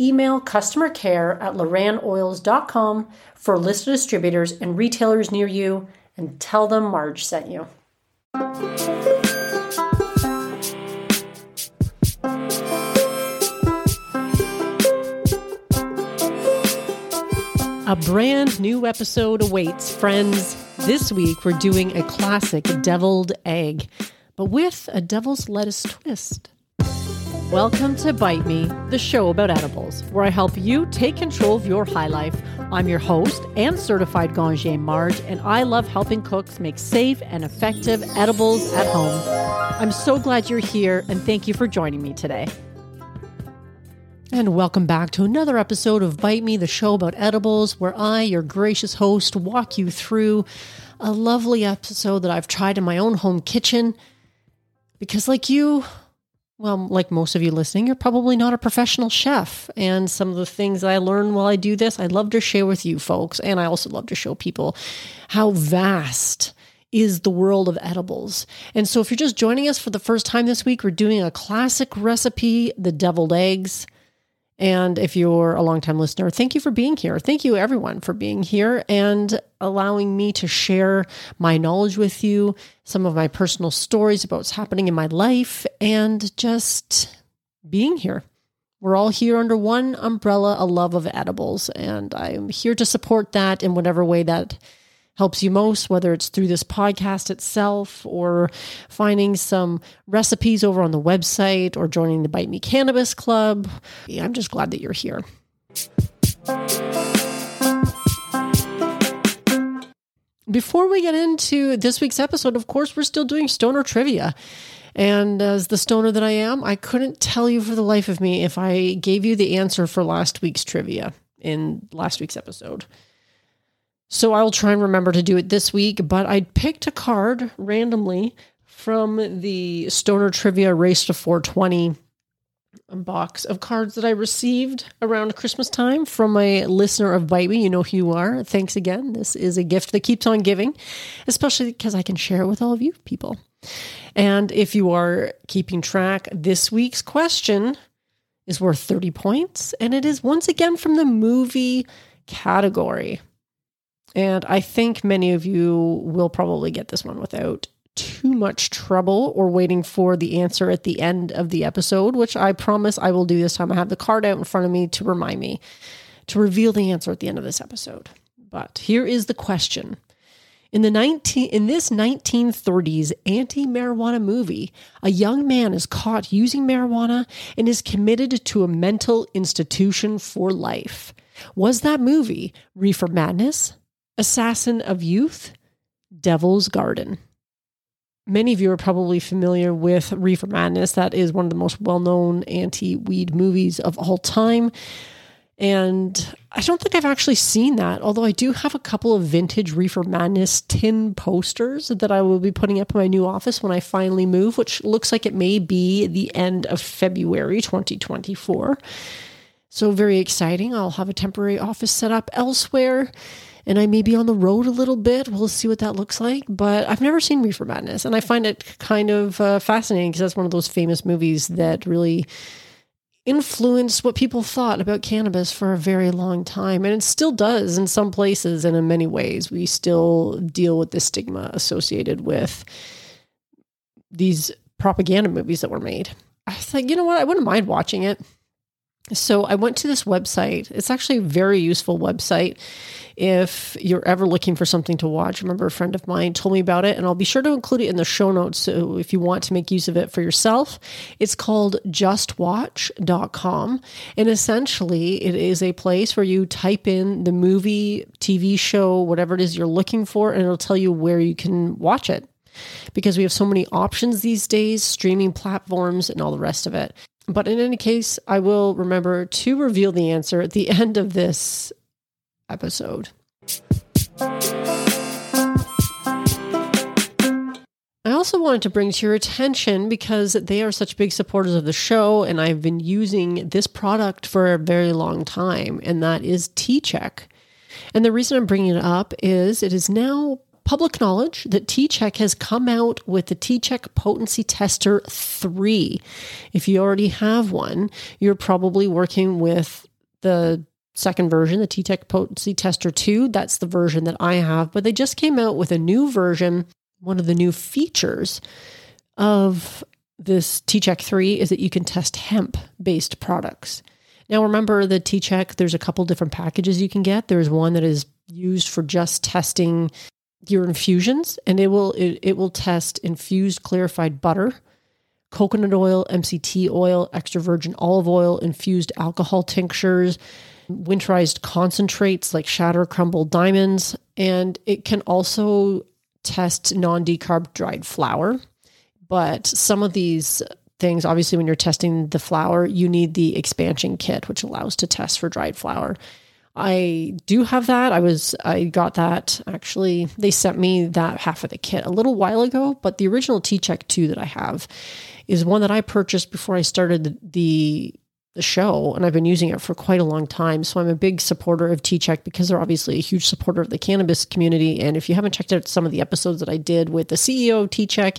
email customer care at lorannoils.com for a list of distributors and retailers near you and tell them Marge sent you. A brand new episode awaits, friends. This week we're doing a classic deviled egg, but with a devil's lettuce twist. Welcome to Bite Me, the show about edibles, where I help you take control of your high life. I'm your host and certified Ganjier Marge, and I love helping cooks make safe and effective edibles at home. I'm so glad you're here, and thank you for joining me today. And welcome back to another episode of Bite Me, the show about edibles, where I, your gracious host, walk you through a lovely episode that I've tried in my own home kitchen. Because, like you, well, like most of you listening, you're probably not a professional chef. And some of the things that I learn while I do this, I love to share with you folks. And I also love to show people how vast is the world of edibles. And so if you're just joining us for the first time this week, we're doing a classic recipe, the deviled eggs. And if you're a longtime listener, thank you for being here. Thank you, everyone, for being here and allowing me to share my knowledge with you, some of my personal stories about what's happening in my life, and just being here. We're all here under one umbrella, a love of edibles. And I'm here to support that in whatever way that helps you most, whether it's through this podcast itself or finding some recipes over on the website or joining the Bite Me Cannabis Club. Yeah, I'm just glad that you're here. Before we get into this week's episode, of course, we're still doing stoner trivia. And as the stoner that I am, I couldn't tell you for the life of me if I gave you the answer for last week's trivia in last week's episode. So I'll try and remember to do it this week, but I picked a card randomly from the Stoner Trivia Race to 420 box of cards that I received around Christmas time from a listener of Bite Me. You know who you are. Thanks again. This is a gift that keeps on giving, especially because I can share it with all of you people. And if you are keeping track, this week's question is worth 30 points, and it is once again from the movie category. And I think many of you will probably get this one without too much trouble or waiting for the answer at the end of the episode, which I promise I will do this time. I have the card out in front of me to remind me to reveal the answer at the end of this episode. But here is the question. In the 19 in this 1930s anti-marijuana movie, a young man is caught using marijuana and is committed to a mental institution for life. Was that movie Reefer Madness, Assassin of Youth, Devil's Garden. Many of you are probably familiar with Reefer Madness. That is one of the most well known anti weed movies of all time. And I don't think I've actually seen that, although I do have a couple of vintage Reefer Madness tin posters that I will be putting up in my new office when I finally move, which looks like it may be the end of February 2024. So, very exciting. I'll have a temporary office set up elsewhere and I may be on the road a little bit. We'll see what that looks like. But I've never seen Reefer Madness, and I find it kind of uh, fascinating because that's one of those famous movies that really influenced what people thought about cannabis for a very long time. And it still does in some places and in many ways. We still deal with the stigma associated with these propaganda movies that were made. I thought, you know what? I wouldn't mind watching it. So I went to this website. It's actually a very useful website if you're ever looking for something to watch. I remember a friend of mine told me about it, and I'll be sure to include it in the show notes. So if you want to make use of it for yourself, it's called justwatch.com. And essentially, it is a place where you type in the movie, TV show, whatever it is you're looking for, and it'll tell you where you can watch it because we have so many options these days, streaming platforms, and all the rest of it. But in any case, I will remember to reveal the answer at the end of this episode. I also wanted to bring to your attention because they are such big supporters of the show, and I've been using this product for a very long time, and that is tCheck. And the reason I'm bringing it up is it is now public knowledge that tCheck has come out with the tCheck Potency Tester 3. If you already have one, you're probably working with the second version, the tCheck Potency Tester 2. That's the version that I have, but they just came out with a new version. One of the new features of this tCheck 3 is that you can test hemp based products. Now, remember the T Check, there's a couple different packages you can get. There's one that is used for just testing your infusions and it will it, it will test infused clarified butter coconut oil mct oil extra virgin olive oil infused alcohol tinctures winterized concentrates like shatter crumble diamonds and it can also test non-decarb dried flower. But some of these things obviously when you're testing the flower you need the expansion kit which allows to test for dried flower I do have that. I was I got that actually. They sent me that half of the kit a little while ago, but the original tCheck 2 that I have is one that I purchased before I started the the show and I've been using it for quite a long time. So I'm a big supporter of tCheck because they're obviously a huge supporter of the cannabis community. And if you haven't checked out some of the episodes that I did with the CEO of tCheck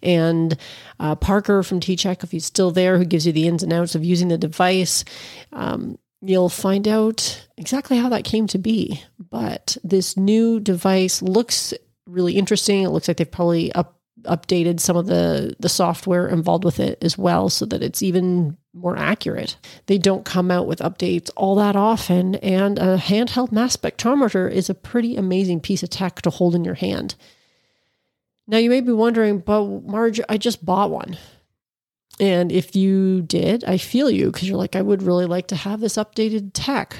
and uh, Parker from tCheck, if he's still there, who gives you the ins and outs of using the device, um, You'll find out exactly how that came to be. But this new device looks really interesting. It looks like they've probably up, updated some of the, the software involved with it as well so that it's even more accurate. They don't come out with updates all that often, and a handheld mass spectrometer is a pretty amazing piece of tech to hold in your hand. Now, you may be wondering, but Marge, I just bought one. And if you did, I feel you because you're like, I would really like to have this updated tech.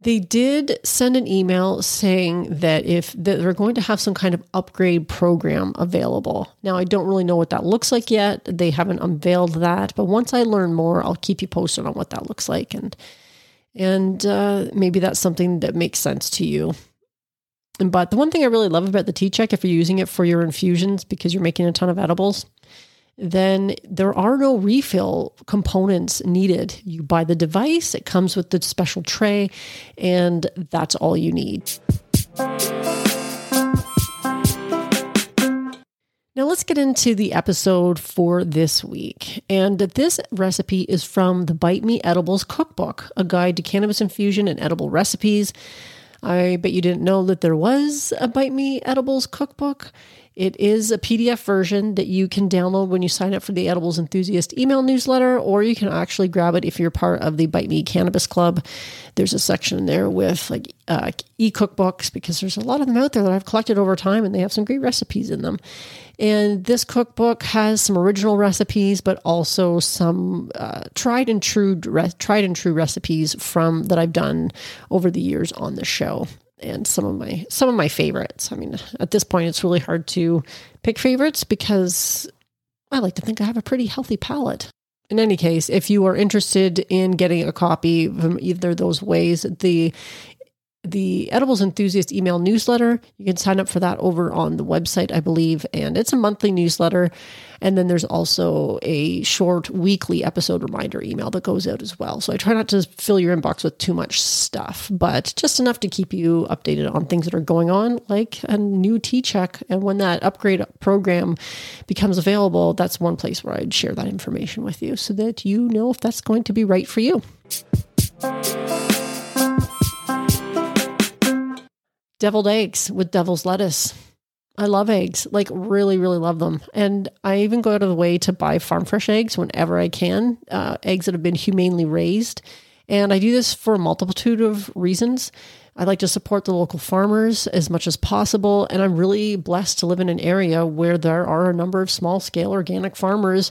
They did send an email saying that if that they're going to have some kind of upgrade program available. Now, I don't really know what that looks like yet. They haven't unveiled that, but once I learn more, I'll keep you posted on what that looks like, and and uh, maybe that's something that makes sense to you. But the one thing I really love about the tCheck, if you're using it for your infusions because you're making a ton of edibles, then there are no refill components needed. You buy the device, it comes with the special tray, and that's all you need. Now, let's get into the episode for this week. And this recipe is from the Bite Me Edibles Cookbook, a guide to cannabis infusion and edible recipes. I bet you didn't know that there was a Bite Me Edibles Cookbook. It is a PDF version that you can download when you sign up for the Edibles Enthusiast email newsletter, or you can actually grab it if you're part of the Bite Me Cannabis Club. There's a section there with like uh, e cookbooks because there's a lot of them out there that I've collected over time and they have some great recipes in them. And this cookbook has some original recipes, but also some uh, tried and true tried and true recipes from that I've done over the years on the show and some of my some of my favorites. I mean, at this point, it's really hard to pick favorites because I like to think I have a pretty healthy palate. In any case, if you are interested in getting a copy from either those ways, the the Edibles Enthusiast email newsletter. You can sign up for that over on the website, I believe, and it's a monthly newsletter. And then there's also a short weekly episode reminder email that goes out as well. So I try not to fill your inbox with too much stuff, but just enough to keep you updated on things that are going on, like a new tCheck. And when that upgrade program becomes available, that's one place where I'd share that information with you so that you know if that's going to be right for you. Deviled eggs with devil's lettuce. I love eggs, like really, really love them. And I even go out of the way to buy farm fresh eggs whenever I can, uh, eggs that have been humanely raised. And I do this for a multitude of reasons. I like to support the local farmers as much as possible. And I'm really blessed to live in an area where there are a number of small scale organic farmers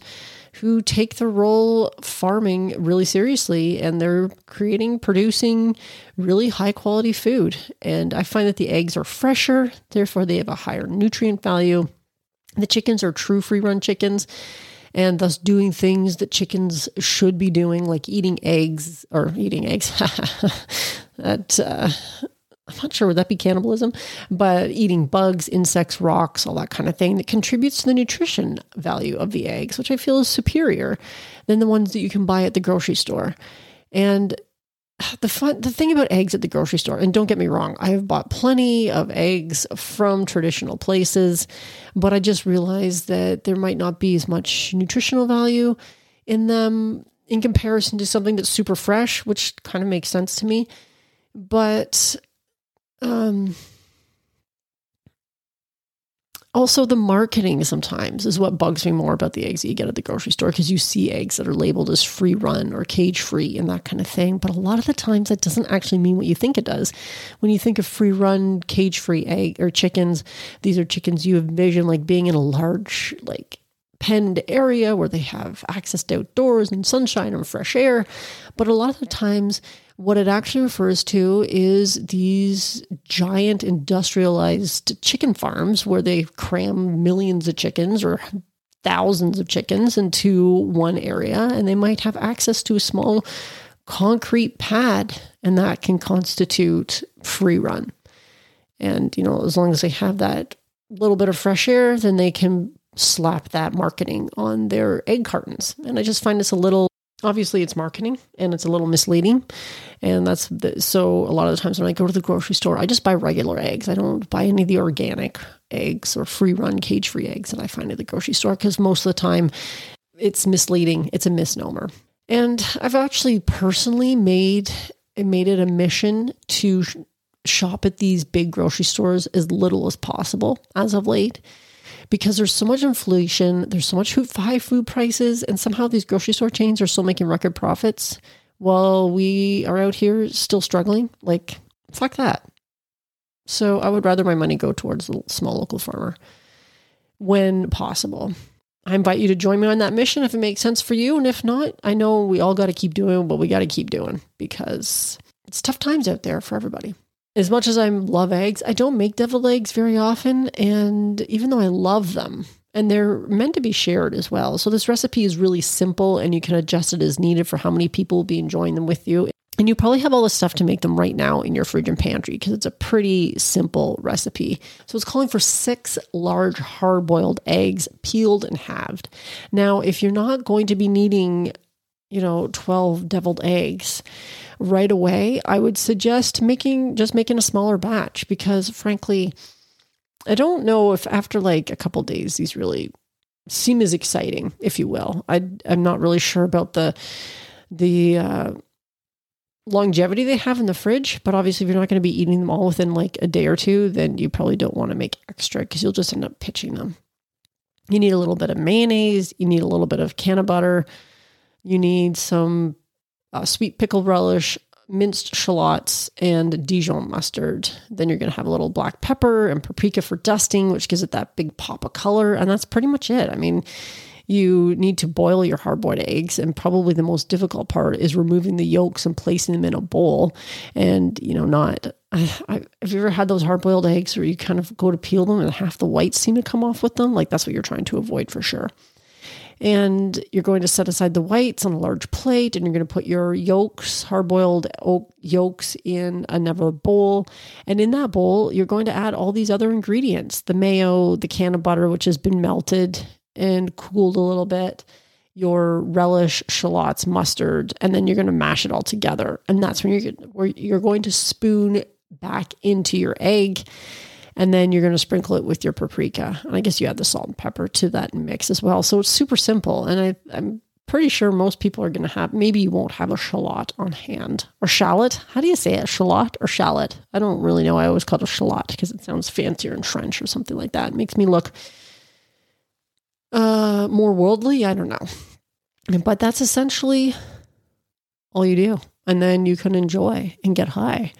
who take the role farming really seriously and they're creating, producing really high quality food. And I find that the eggs are fresher, therefore, they have a higher nutrient value. The chickens are true free run chickens and thus doing things that chickens should be doing, like eating eggs or eating eggs. that uh, I'm not sure would that be cannibalism, but eating bugs, insects, rocks, all that kind of thing that contributes to the nutrition value of the eggs, which I feel is superior than the ones that you can buy at the grocery store. And the fun the thing about eggs at the grocery store and don't get me wrong i have bought plenty of eggs from traditional places but i just realized that there might not be as much nutritional value in them in comparison to something that's super fresh which kind of makes sense to me but um also, the marketing sometimes is what bugs me more about the eggs that you get at the grocery store because you see eggs that are labeled as free run or cage free and that kind of thing. But a lot of the times, that doesn't actually mean what you think it does. When you think of free run, cage free egg or chickens, these are chickens you envision like being in a large, like penned area where they have access to outdoors and sunshine and fresh air. But a lot of the times, what it actually refers to is these giant industrialized chicken farms where they cram millions of chickens or thousands of chickens into one area and they might have access to a small concrete pad and that can constitute free run. And you know, as long as they have that little bit of fresh air, then they can slap that marketing on their egg cartons. And I just find this a little obviously it's marketing and it's a little misleading. And that's the, so a lot of the times when i go to the grocery store i just buy regular eggs. I don't buy any of the organic eggs or free run cage free eggs that i find at the grocery store because most of the time it's misleading. It's a misnomer. And i've actually personally made made it a mission to shop at these big grocery stores as little as possible as of late because there's so much inflation, there's so much high food prices, and somehow these grocery store chains are still making record profits while we are out here still struggling. Like, fuck that. So I would rather my money go towards a small local farmer when possible. I invite you to join me on that mission if it makes sense for you. And if not, I know we all got to keep doing what we got to keep doing because it's tough times out there for everybody as much as I love eggs, I don't make deviled eggs very often. And even though I love them, and they're meant to be shared as well. So this recipe is really simple and you can adjust it as needed for how many people will be enjoying them with you. And you probably have all the stuff to make them right now in your fridge and pantry because it's a pretty simple recipe. So it's calling for six large hard boiled eggs, peeled and halved. Now, if you're not going to be needing, you know, 12 deviled eggs, right away, I would suggest making just making a smaller batch because frankly, I don't know if after like a couple days these really seem as exciting, if you will. I I'm not really sure about the the uh, longevity they have in the fridge, but obviously if you're not going to be eating them all within like a day or two, then you probably don't want to make extra because you'll just end up pitching them. You need a little bit of mayonnaise, you need a little bit of cannabutter, you need some uh, sweet pickle relish, minced shallots, and Dijon mustard. Then you're going to have a little black pepper and paprika for dusting, which gives it that big pop of color. And that's pretty much it. I mean, you need to boil your hard boiled eggs, and probably the most difficult part is removing the yolks and placing them in a bowl. And, you know, not. I, have you ever had those hard boiled eggs where you kind of go to peel them and half the whites seem to come off with them? Like that's what you're trying to avoid for sure and you're going to set aside the whites on a large plate and you're going to put your yolks hard-boiled yolks in another bowl. And in that bowl you're going to add all these other ingredients the mayo the cannabutter which has been melted and cooled a little bit your relish shallots mustard and then you're going to mash it all together. And that's when you're you're going to spoon back into your egg and then you're going to sprinkle it with your paprika. And I guess you add the salt and pepper to that mix as well. So it's super simple. And I, I'm pretty sure most people are going to have, maybe you won't have a shallot on hand or shallot. How do you say it? Shallot or shallot? I don't really know. I always call it a shallot because it sounds fancier in French or something like that. It makes me look uh, more worldly. I don't know. But that's essentially all you do. And then you can enjoy and get high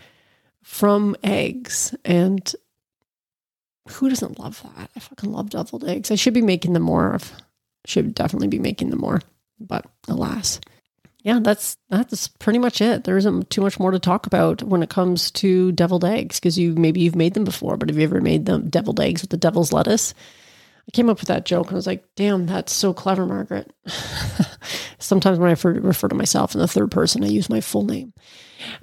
from eggs. And who doesn't love that? I fucking love deviled eggs. I should be making them more. of. should definitely be making them more, but alas. Yeah, that's that's pretty much it. There isn't too much more to talk about when it comes to deviled eggs because you maybe you've made them before, but have you ever made them deviled eggs with the devil's lettuce? I came up with that joke and I was like, "Damn, that's so clever, Margaret." Sometimes when I refer, refer to myself in the third person, I use my full name.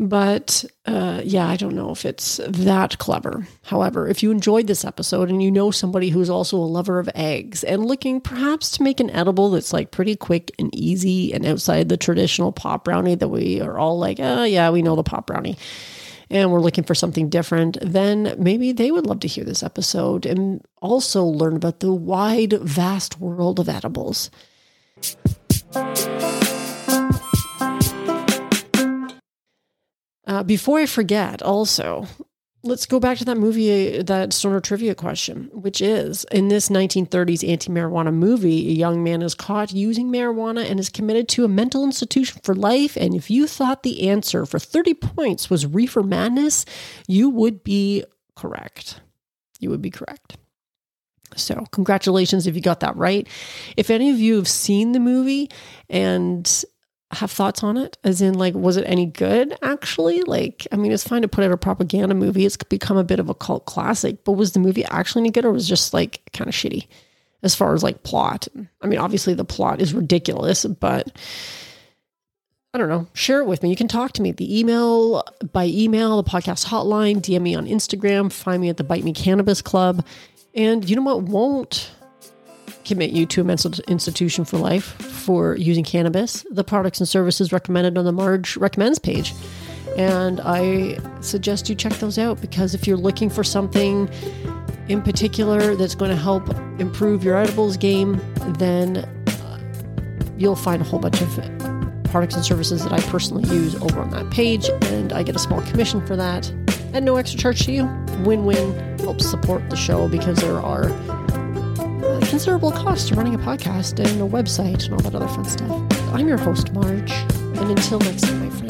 But uh, yeah, I don't know if it's that clever. However, if you enjoyed this episode and you know somebody who's also a lover of eggs and looking perhaps to make an edible that's like pretty quick and easy and outside the traditional pop brownie that we are all like, oh, yeah, we know the pop brownie and we're looking for something different, then maybe they would love to hear this episode and also learn about the wide, vast world of edibles. Uh, before I forget, also, let's go back to that movie, that stoner trivia question, which is in this 1930s anti marijuana movie, a young man is caught using marijuana and is committed to a mental institution for life. And if you thought the answer for 30 points was reefer madness, you would be correct. You would be correct. So, congratulations if you got that right. If any of you have seen the movie and have thoughts on it as in like was it any good actually like i mean it's fine to put out a propaganda movie it's become a bit of a cult classic but was the movie actually any good or was just like kind of shitty as far as like plot i mean obviously the plot is ridiculous but I don't know. Share it with me. You can talk to me. The email by email, the podcast hotline, DM me on Instagram, find me at the Bite Me Cannabis Club. And you know what won't commit you to a mental institution for life for using cannabis, the products and services recommended on the Marge Recommends page. And I suggest you check those out because if you're looking for something in particular that's going to help improve your edibles game, then uh, you'll find a whole bunch of products and services that I personally use over on that page. And I get a small commission for that at no extra charge to you. Win win helps support the show because there are uh, considerable costs to running a podcast and a website and all that other fun stuff. I'm your host, Marge, and until next time, my friends.